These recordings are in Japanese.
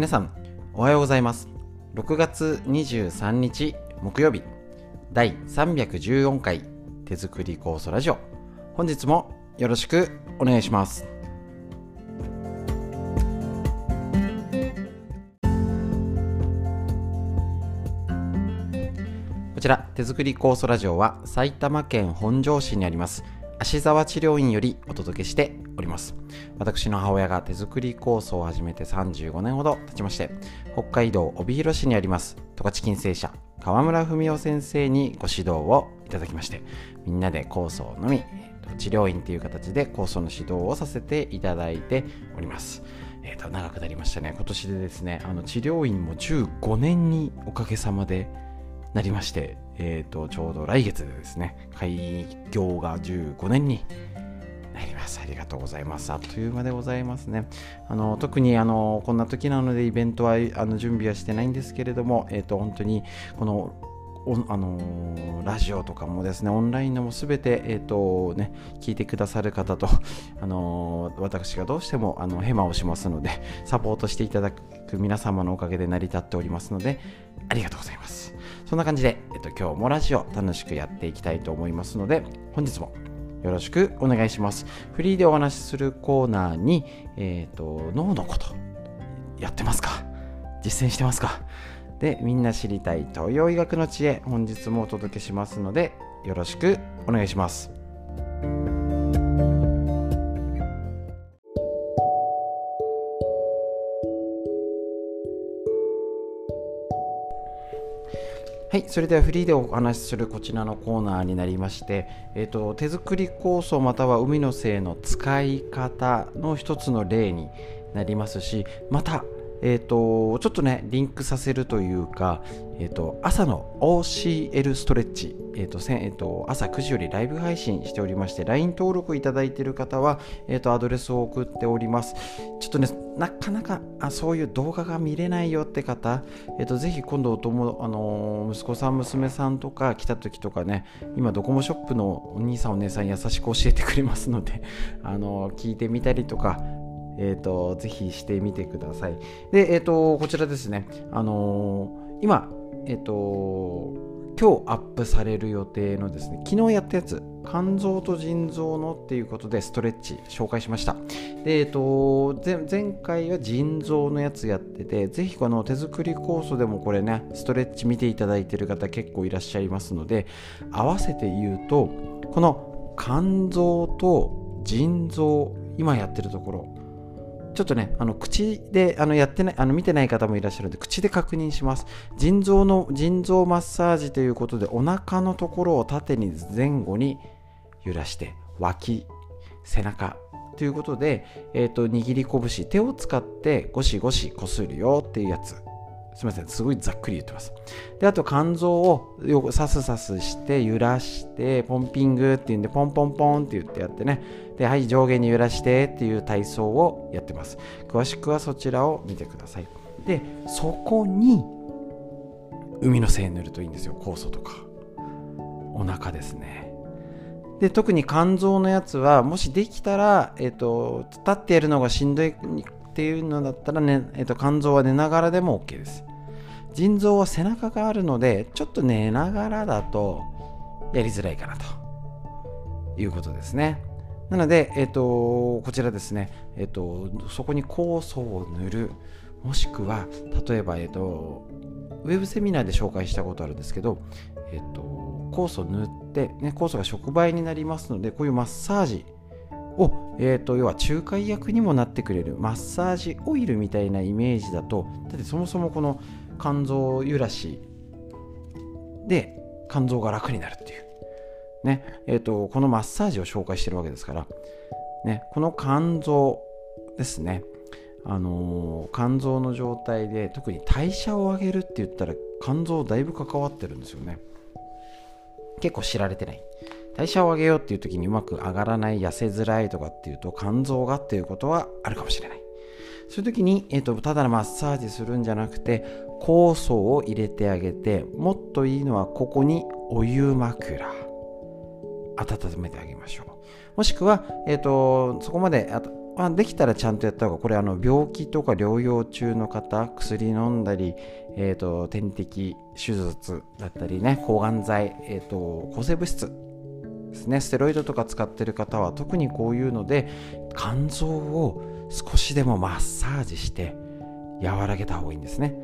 皆さんおはようございます。6月23日木曜日。第314回手作り酵素ラジオ。本日もよろしくお願いします。こちら手作り酵素ラジオは埼玉県本庄市にあります芦沢治療院よりお届けしております。私の母親が手作り酵素を始めて35年ほど経ちまして北海道帯広市にあります。十勝金星社川村文夫先生にご指導をいただきましてみんなで酵素を飲み治療院という形で酵素の指導をさせていただいております。えーと、長くなりましたね。今年でですねあの治療院も15年におかげさまでなりまして、えーと、ちょうど来月でですね。開業が15年になります。ありがとうございます。あっという間でございますね。あの特にあのこんな時なのでイベントはあの準備はしてないんですけれども、えーと、本当にこのあのー、ラジオとかもですね、オンラインのもすべて、えっ、ー、とね、聞いてくださる方と、あのー、私がどうしても、あの、ヘマをしますので、サポートしていただく皆様のおかげで成り立っておりますので、ありがとうございます。そんな感じで、えっ、と、今日もラジオ楽しくやっていきたいと思いますので、本日もよろしくお願いします。フリーでお話しするコーナーに、えっ、と、脳のこと、やってますか？実践してますか？でみんな知りたい東洋医学の知恵本日もお届けしますのでよろしくお願いします。はい、それではフリーでお話しするこちらのコーナーになりまして、えーと、手作り酵素または海の精の使い方の一つの例になりますしまたえーと、ちょっとねリンクさせるというか、えーと、朝の OCL ストレッチ、えーとえー、と朝9時よりライブ配信しておりまして LINE 登録いただいている方は、えー、とアドレスを送っております。ちょっとねなかなかあそういう動画が見れないよって方、えー、とぜひ今度お友、あの、息子さん娘さんとか来た時とかね今ドコモショップのお兄さんお姉さん優しく教えてくれますので、あの、聞いてみたりとかえーと、ぜひしてみてください。で、えーと、こちらですね、あのー、今、えっ、ー、と、今日アップされる予定のですね、昨日やったやつ、肝臓と腎臓のっていうことでストレッチ紹介しました。で、えっ、と、前回は腎臓のやつやってて、ぜひこの手作り酵素でもこれね、ストレッチ見ていただいてる方結構いらっしゃいますので、合わせて言うと、この肝臓と腎臓、今やってるところ、ちょっとね、あの口であのやってない、あの見てない方もいらっしゃるので、口で確認します。腎臓の腎臓マッサージということで、お腹のところを縦に前後に揺らして、脇、背中ということで、えーと、握り拳、手を使ってゴシゴシこするよっていうやつ。すみません、すごいざっくり言ってます。で、あと肝臓をよくサスサスして揺らして、ポンピングっていうんで、ポンポンポンって言ってやってね、で、はい、上下に揺らしてっていう体操をやってます。詳しくはそちらを見てください。で、そこに海の精塗るといいんですよ。酵素とか。お腹ですね。で、特に肝臓のやつは、もしできたら、えっ、ー、と、立ってやるのがしんどいっていうのだったらね、えっ、と、肝臓は寝ながらでも OK です。腎臓は背中があるので、ちょっと寝ながらだとやりづらいかなということですね。なので、えっ、と、こちらですね、えっ、と、そこに酵素を塗る、もしくは、例えば、えっ、と、ウェブセミナーで紹介したことあるんですけど、えっ、と、酵素塗って、ね、酵素が触媒になりますので、こういうマッサージを、えーと、要は仲介役にもなってくれるマッサージオイルみたいなイメージだとだってそもそもこの肝臓揺らしで肝臓が楽になるっていう。ねえーと、このマッサージを紹介してるわけですから、ね、この肝臓ですね、あのー、肝臓の状態で特に代謝を上げるって言ったら肝臓だいぶ関わってるんですよね。結構知られてない。代謝を上げようっていう時にうまく上がらない痩せづらいとかっていうと肝臓がっていうことはあるかもしれない。そういう時に、えーと、ただのマッサージするんじゃなくて酵素を入れてあげてもっといいのはここにお湯枕。温めてあげましょう。もしくは、えーと、そこまでまあ、できたらちゃんとやった方がこれあの病気とか療養中の方薬飲んだり、えーと、点滴手術だったりね抗がん剤、えーと、抗生物質ですね。ステロイドとか使ってる方は特にこういうので肝臓を少しでもマッサージして和らげた方がいいんですね。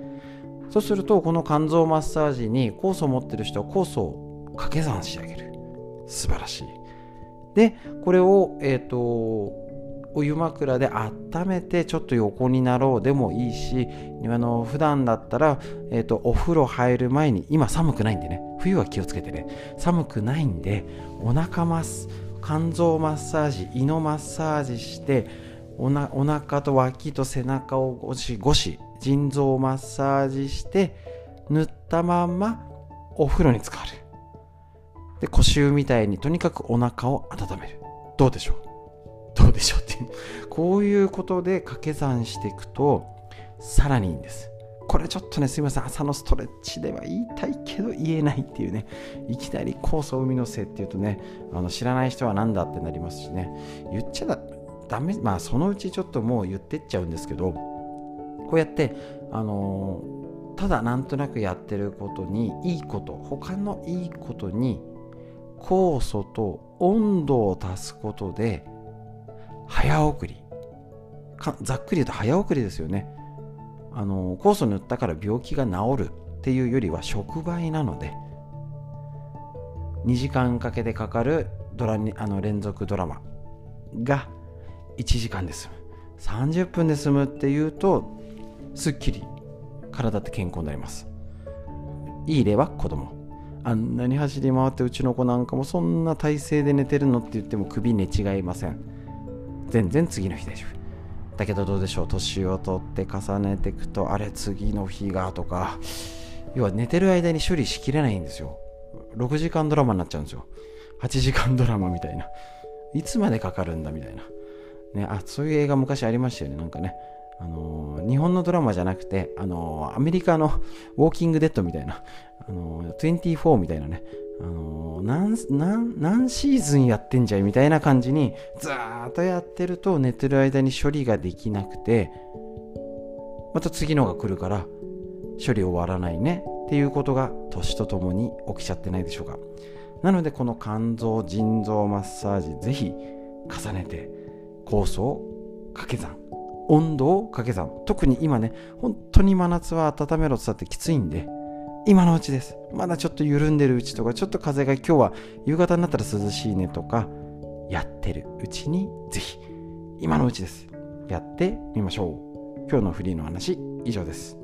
そうするとこの肝臓マッサージに酵素を持ってる人は酵素を掛け算してあげる。素晴らしい。でこれをえっ、ー、とお湯枕で温めてちょっと横になろう。でもいいしあの普段だったら、えーと、お風呂入る前に今寒くないんでね。冬は気をつけてね。寒くないんでお腹マス肝臓マッサージ胃のマッサージしておなお腹と脇と背中をゴシゴシ腎臓マッサージして塗ったまんまお風呂に浸かる。で腰湯みたいにとにかくお腹を温める。どうでしょう？どうでしょうっていう。こういうことで掛け算していくとさらにいいんです。これちょっとねすいません。朝のストレッチでは言いたいけど言えないっていうねいきなり酵素海のせいっていうとねあの知らない人は何だってなりますしね。言っちゃダメまあそのうちちょっともう言ってっちゃうんですけどこうやってあの、ただなんとなくやってることにいいこと他のいいことに酵素と温度を足すことで早送り。ざっくり言うと早送りですよね。あの酵素塗ったから病気が治るっていうよりは触媒なので2時間かけてかかるドラあの連続ドラマが1時間で済む。30分で済むっていうとすっきり体って健康になります。いい例は子供。あんなに走り回ってうちの子なんかもそんな体勢で寝てるのって言っても首寝違いません。全然次の日大丈夫。だけどどうでしょう。年を取って重ねていくとあれ次の日がとか要は寝てる間に処理しきれないんですよ。6時間ドラマになっちゃうんですよ。8時間ドラマみたいな。いつまでかかるんだみたいな。ねあそういう映画昔ありましたよねなんかね。あのー、日本のドラマじゃなくて、あのー、アメリカのウォーキングデッドみたいな、あのー、24みたいなね、あの何何何シーズンやってんじゃいみたいな感じにずーっとやってると寝てる間に処理ができなくてまた次のが来るから処理終わらないねっていうことが年とともに起きちゃってないでしょうか。なのでこの肝臓腎臓マッサージぜひ重ねて酵素を掛け算。温度を掛け算。特に今ね本当に真夏は温めろって言ったってきついんで。今のうちです。まだちょっと緩んでるうちとか、ちょっと風が今日は夕方になったら涼しいねとか、やってるうちにぜひ、今のうちです。やってみましょう。今日のフリーの話、以上です。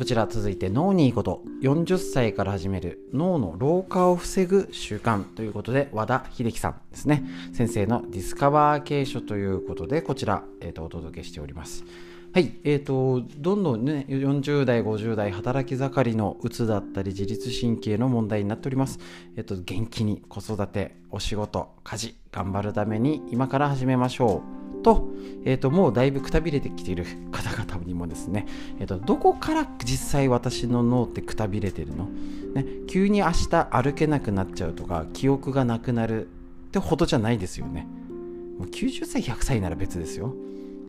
こちら続いて脳にいいこと。40歳から始める。脳の老化を防ぐ習慣。ということで和田秀樹さんですね。先生のディスカバー継承ということでこちら、えーと、お届けしております。はいえーと、どんどんね40代50代働き盛りのうつだったり自律神経の問題になっております、えーと元気に子育てお仕事家事頑張るために今から始めましょう。と,、えーと、もうだいぶくたびれてきている方々にもですね、えーと、どこから実際私の脳ってくたびれてるの、ね、急に明日歩けなくなっちゃうとか記憶がなくなるってほどじゃないですよね。もう90歳100歳なら別ですよ。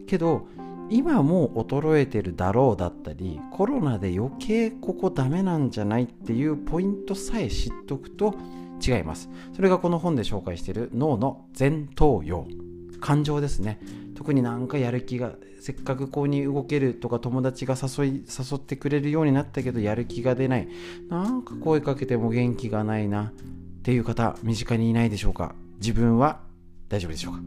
けど今も衰えてるだろうだったりコロナで余計ここダメなんじゃないっていうポイントさえ知っとくと違います。それがこの本で紹介している脳の前頭葉。感情ですね。特になんかやる気がせっかくこうに動けるとか友達が誘い誘ってくれるようになったけどやる気が出ない。なんか声かけても元気がないなっていう方身近にいないでしょうか。自分は大丈夫でしょうか。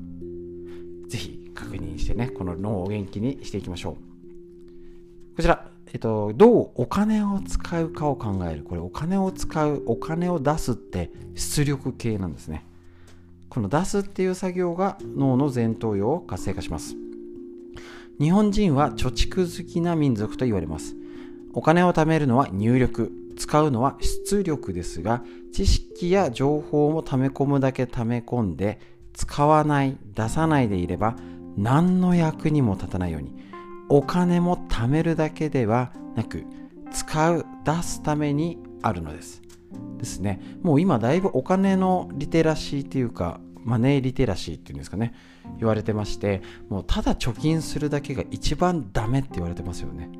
ぜひ確認してねこの脳を元気にしていきましょうこちらえっと、どうお金を使うかを考える。これお金を使う、お金を出すって出力系なんですね。この出すっていう作業が脳の前頭葉を活性化します日本人は貯蓄好きな民族と言われますお金を貯めるのは入力使うのは出力ですが知識や情報も溜め込むだけ溜め込んで使わない出さないでいれば何の役にも立たないようにお金も貯めるだけではなく使う出すためにあるのです。ですね。もう今だいぶお金のリテラシーというかマネーリテラシーっていうんですかね言われてましてもうただ貯金するだけが一番ダメって言われてますよね。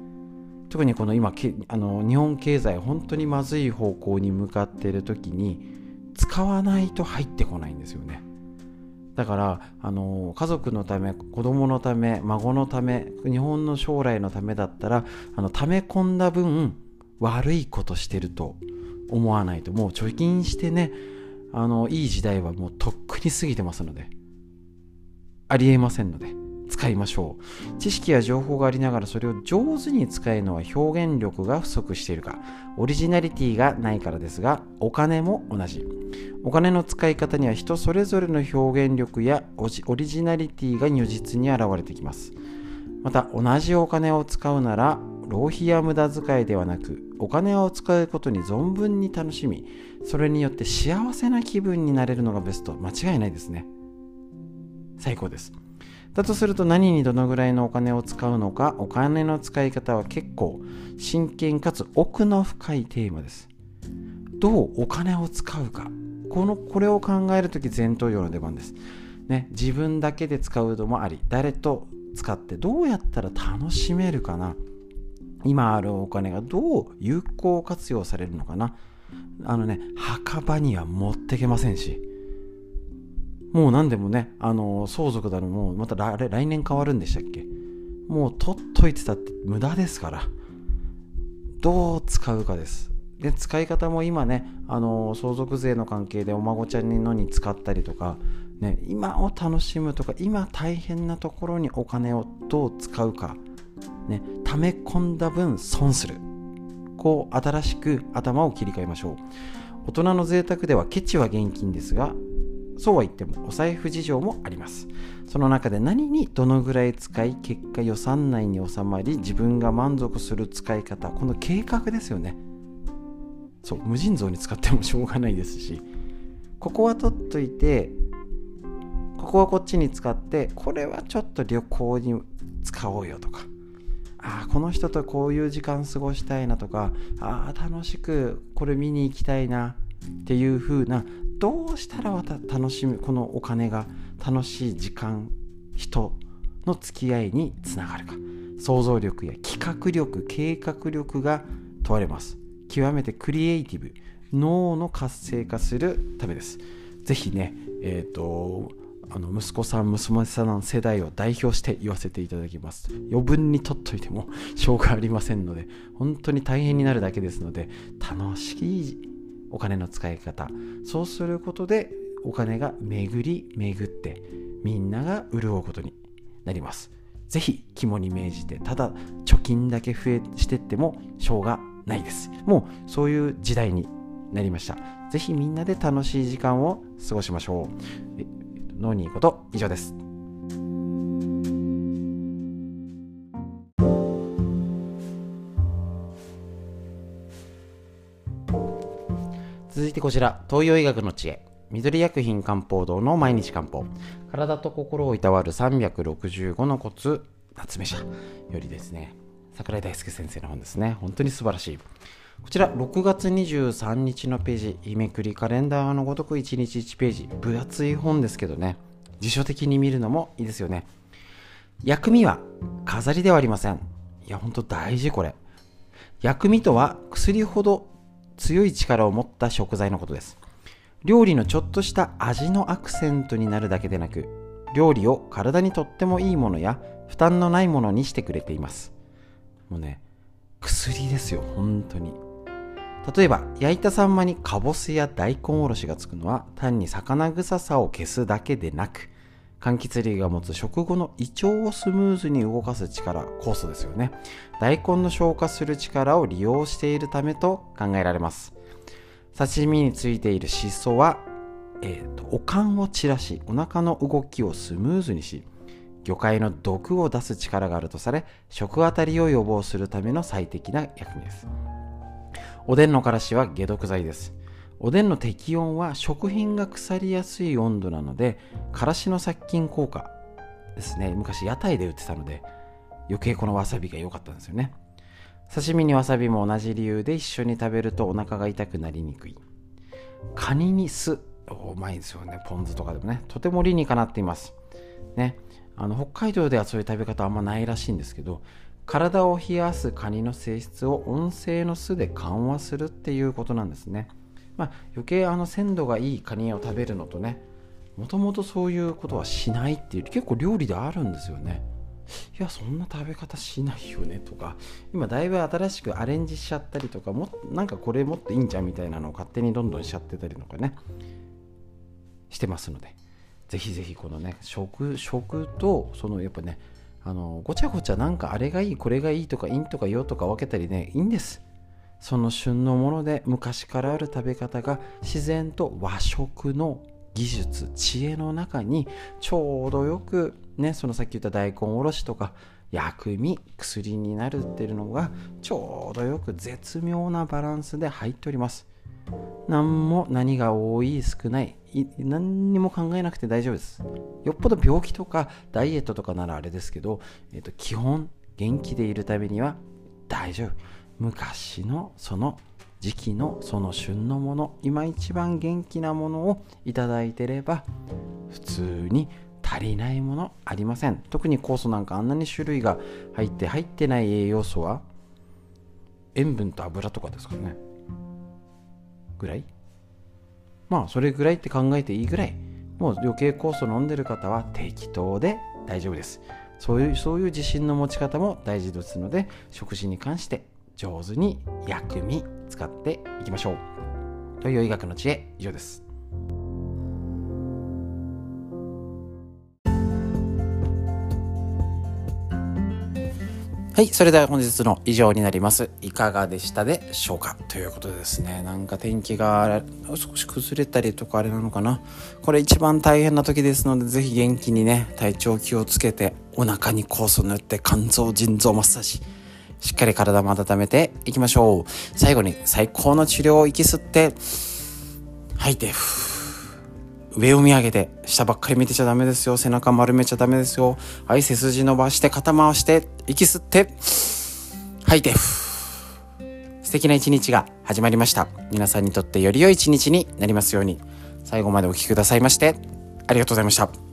特にこの今あの日本経済本当にまずい方向に向かっている時に使わないと入ってこないんですよね。だからあの家族のため子供のため孫のため日本の将来のためだったらあの溜め込んだ分悪いことしてると思わないともう貯金してねあのいい時代はもうとっくに過ぎてますのでありえませんので。使いましょう。知識や情報がありながらそれを上手に使えるのは表現力が不足しているか。オリジナリティがないからですがお金も同じ。お金の使い方には人それぞれの表現力やオリジナリティが如実に現れてきます。また同じお金を使うなら浪費や無駄遣いではなくお金を使うことに存分に楽しみそれによって幸せな気分になれるのがベスト。間違いないですね。最高です。だとすると何にどのぐらいのお金を使うのかお金の使い方は結構真剣かつ奥の深いテーマです。どうお金を使うか。このこれを考えるとき前頭葉の出番です、ね、自分だけで使うのもあり誰と使ってどうやったら楽しめるかな。今あるお金がどう有効活用されるのかな。あのね墓場には持ってけませんし。もう何でもねあの相続だのもまた来年変わるんでしたっけ？もう取っといてたって無駄ですから。どう使うかです。で使い方も今ねあの相続税の関係でお孫ちゃんにのに使ったりとか、ね、今を楽しむとか今大変なところにお金をどう使うかね、溜め込んだ分損する。こう新しく頭を切り替えましょう。大人の贅沢ではケチは現金ですがそうは言ってもお財布事情もあります。その中で何にどのぐらい使い結果予算内に収まり自分が満足する使い方この計画ですよね。そう無尽蔵に使ってもしょうがないですし。ここは取っといてここはこっちに使ってこれはちょっと旅行に使おうよとか。ああこの人とこういう時間過ごしたいなとか。ああ楽しくこれ見に行きたいな。っていう風などうしたらまた楽しむこのお金が楽しい時間人の付き合いにつながるか。想像力や企画力計画力が問われます。極めてクリエイティブ脳の活性化するためです。ぜひねえっ、ー、とあの息子さん娘さんの世代を代表して言わせていただきます。余分に取っといてもしょうがありませんので本当に大変になるだけですので楽しいお金の使い方。そうすることでお金が巡り巡ってみんなが潤うことになります。ぜひ肝に銘じてただ貯金だけ増えしてってもしょうがないです。もうそういう時代になりました。ぜひみんなで楽しい時間を過ごしましょう。ノーニーこと以上です。こちら、東洋医学の知恵。緑薬品漢方堂の毎日漢方。体と心をいたわる365のコツ、夏目社よりですね、桜井大輔先生の本ですね。本当に素晴らしい。こちら6月23日のページ、日めくりカレンダーのごとく1日1ページ、分厚い本ですけどね、辞書的に見るのもいいですよね。薬味は飾りではありません。いや、ほんと大事これ。薬味とは薬ほど強い力を持った食材のことです。料理のちょっとした味のアクセントになるだけでなく、料理を体にとってもいいものや負担のないものにしてくれています。もうね、薬ですよ、本当に。例えば焼いたサンマにかぼすや大根おろしがつくのは単に魚臭さを消すだけでなく柑橘類が持つ食後の胃腸をスムーズに動かす力酵素ですよね。大根の消化する力を利用しているためと考えられます。刺身についているシソは、えーと、おかんを散らしお腹の動きをスムーズにし魚介の毒を出す力があるとされ食当たりを予防するための最適な薬味です。おでんのからしは解毒剤です。おでんの適温は食品が腐りやすい温度なので、からしの殺菌効果ですね。昔屋台で売ってたので、余計このわさびが良かったんですよね。刺身にわさびも同じ理由で一緒に食べるとお腹が痛くなりにくい。カニに酢。うまいですよね。ポン酢とかでもね。とても理にかなっています。ね。あの北海道ではそういう食べ方あんまないらしいんですけど体を冷やすカニの性質を温性の酢で緩和するっていうことなんですね、まあ、余計あの鮮度がいいカニを食べるのとねもともとそういうことはしないっていう結構料理であるんですよね。いやそんな食べ方しないよねとか今だいぶ新しくアレンジしちゃったりとかもなんかこれもっといいんじゃんみたいなのを勝手にどんどんしちゃってたりとかねしてますのでぜひぜひこのね食食とそのやっぱねあのごちゃごちゃなんかあれがいいこれがいいとか陰とか陽とか分けたりねいいんです。その旬のもので昔からある食べ方が自然と和食の技術知恵の中にちょうどよくねそのさっき言った大根おろしとか薬味薬になるっていうのがちょうどよく絶妙なバランスで入っております。何も何が多い少ない何にも考えなくて大丈夫です。よっぽど病気とかダイエットとかならあれですけど、えー、と基本元気でいるためには大丈夫。昔のその時期のその旬のもの今一番元気なものをいただいてれば普通に足りないものありません。特に酵素なんかあんなに種類が入って入ってない栄養素は塩分と油とかですかね。ぐらい？まあそれぐらいって考えていいぐらい。もう余計酵素飲んでる方は適当で大丈夫です。そういうそういう自信の持ち方も大事ですので食事に関して上手に薬味使っていきましょうという医学の知恵以上ですはい、それでは本日の以上になります。いかがでしたでしょうか？ということでですね、なんか天気が少し崩れたりとかあれなのかな？これ一番大変な時ですので、ぜひ元気にね、体調気をつけて、お腹に酵素塗って肝臓、腎臓マッサージ。しっかり体も温めていきましょう。最後に最高の治療を息吸って、吐いて、上を見上げて、下ばっかり見てちゃダメですよ。背中丸めちゃダメですよ。はい、背筋伸ばして肩回して、息吸って、吐いて、素敵な一日が始まりました。皆さんにとってより良い一日になりますように。最後までお聴きくださいまして、ありがとうございました。